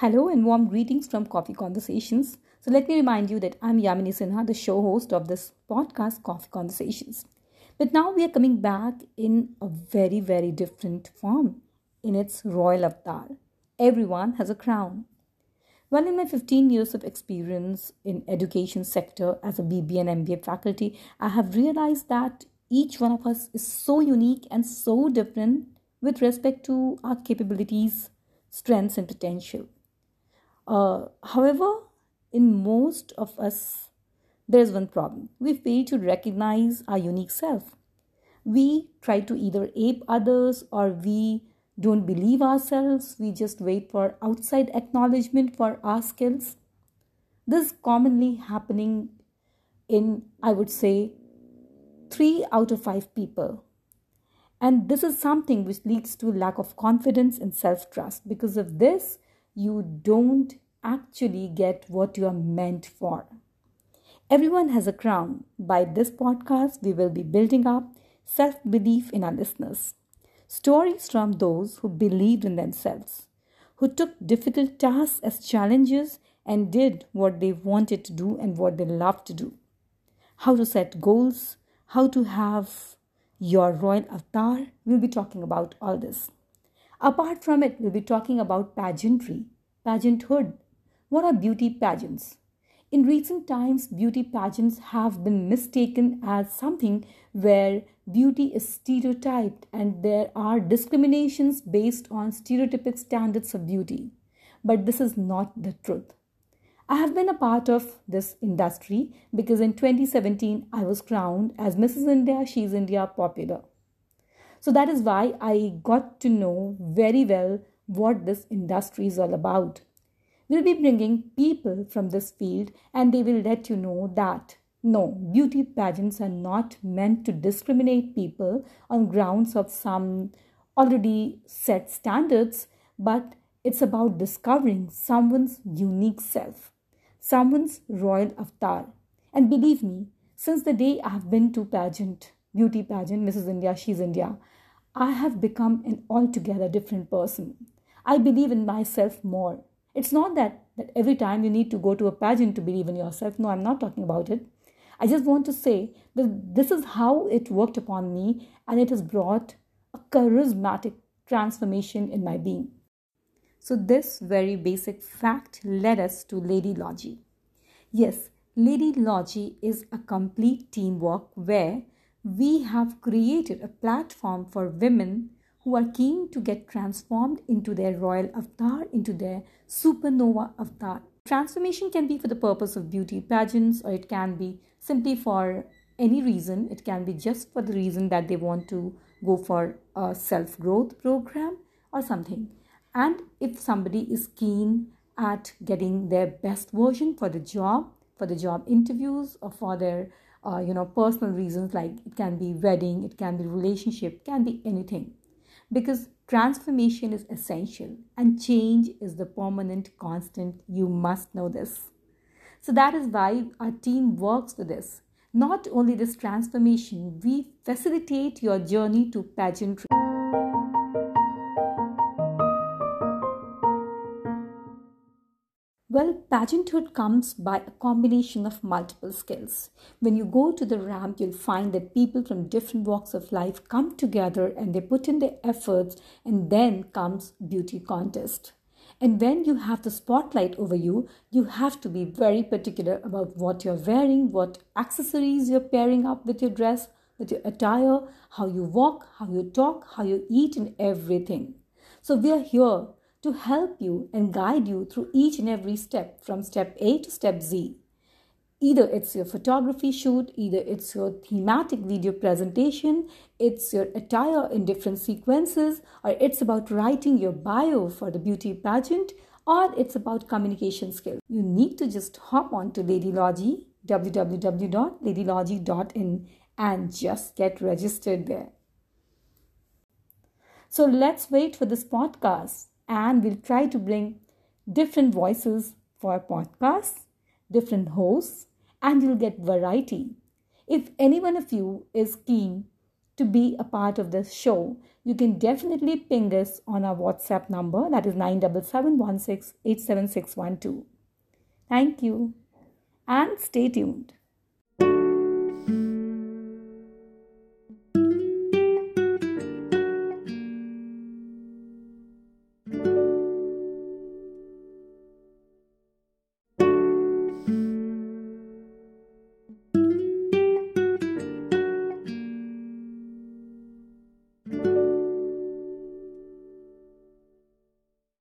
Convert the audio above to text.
Hello and warm greetings from Koffee Konversations. So, let me remind you that I'm Yamini Sinha, the show host of this podcast, Koffee Konversations. But now we are coming back in a very, very different form in its royal avatar. Everyone has a crown. Well, in my 15 years of experience in education sector as a BBA and MBA faculty, I have realized that each one of us is so unique and so different with respect to our capabilities, strengths, and potential. Uh, however, in most of us, there is one problem. We fail to recognize our unique self. We try to either ape others or we don't believe ourselves. We just wait for outside acknowledgement for our skills. This is commonly happening in, I would say, three out of five people and this is something which leads to lack of confidence and self trust. Because of this, you don't actually get what you are meant for. Everyone has a crown. By this podcast, we will be building up self belief in our listeners. Stories from those who believed in themselves, who took difficult tasks as challenges and did what they wanted to do and what they loved to do. How to set goals, how to have your royal avatar, we'll be talking about all this. Apart from it, we'll be talking about pageantry, pageanthood. What are beauty pageants? In recent times, beauty pageants have been mistaken as something where beauty is stereotyped and there are discriminations based on stereotypic standards of beauty. But this is not the truth. I have been a part of this industry because in 2017 I was crowned as Mrs. India, She's India popular. So that is why I got to know very well what this industry is all about. We'll be bringing people from this field and they will let you know that no, beauty pageants are not meant to discriminate people on grounds of some already set standards, but it's about discovering someone's unique self someone's royal avatar. And believe me, since the day I have been to pageant, beauty pageant, Mrs. India, She's India, I have become an altogether different person. I believe in myself more. It's not that, that every time you need to go to a pageant to believe in yourself. No, I'm not talking about it. I just want to say that this is how it worked upon me and it has brought a charismatic transformation in my being. So, this very basic fact led us to Lady Logie. Yes, Lady Logie is a complete teamwork where we have created a platform for women who are keen to get transformed into their royal avatar, into their supernova avatar. Transformation can be for the purpose of beauty pageants, or it can be simply for any reason. It can be just for the reason that they want to go for a self growth program or something and if somebody is keen at getting their best version for the job for the job interviews or for their uh, you know personal reasons like it can be wedding it can be relationship can be anything because transformation is essential and change is the permanent constant. You must know this. So that is why our team works for this. Not only this transformation we facilitate your journey to pageantry Well, pageanthood comes by a combination of multiple skills. When you go to the ramp, you'll find that people from different walks of life come together and they put in their efforts, and then comes beauty contest. And when you have the spotlight over you, you have to be very particular about what you're wearing, what accessories you're pairing up with your dress, with your attire, how you walk, how you talk, how you eat, and everything. So, we are here to help you and guide you through each and every step from step A to step Z. Either it's your photography shoot, either it's your thematic video presentation, it's your attire in different sequences, or it's about writing your bio for the beauty pageant, or it's about communication skills. You need to just hop on to Lady Logie, www.ladylogie.in, and just get registered there. So let's wait for this podcast and we'll try to bring different voices for podcasts, different hosts, and you'll get variety. If any one of you is keen to be a part of this show, you can definitely ping us on our WhatsApp number that is 97716 Thank you and stay tuned.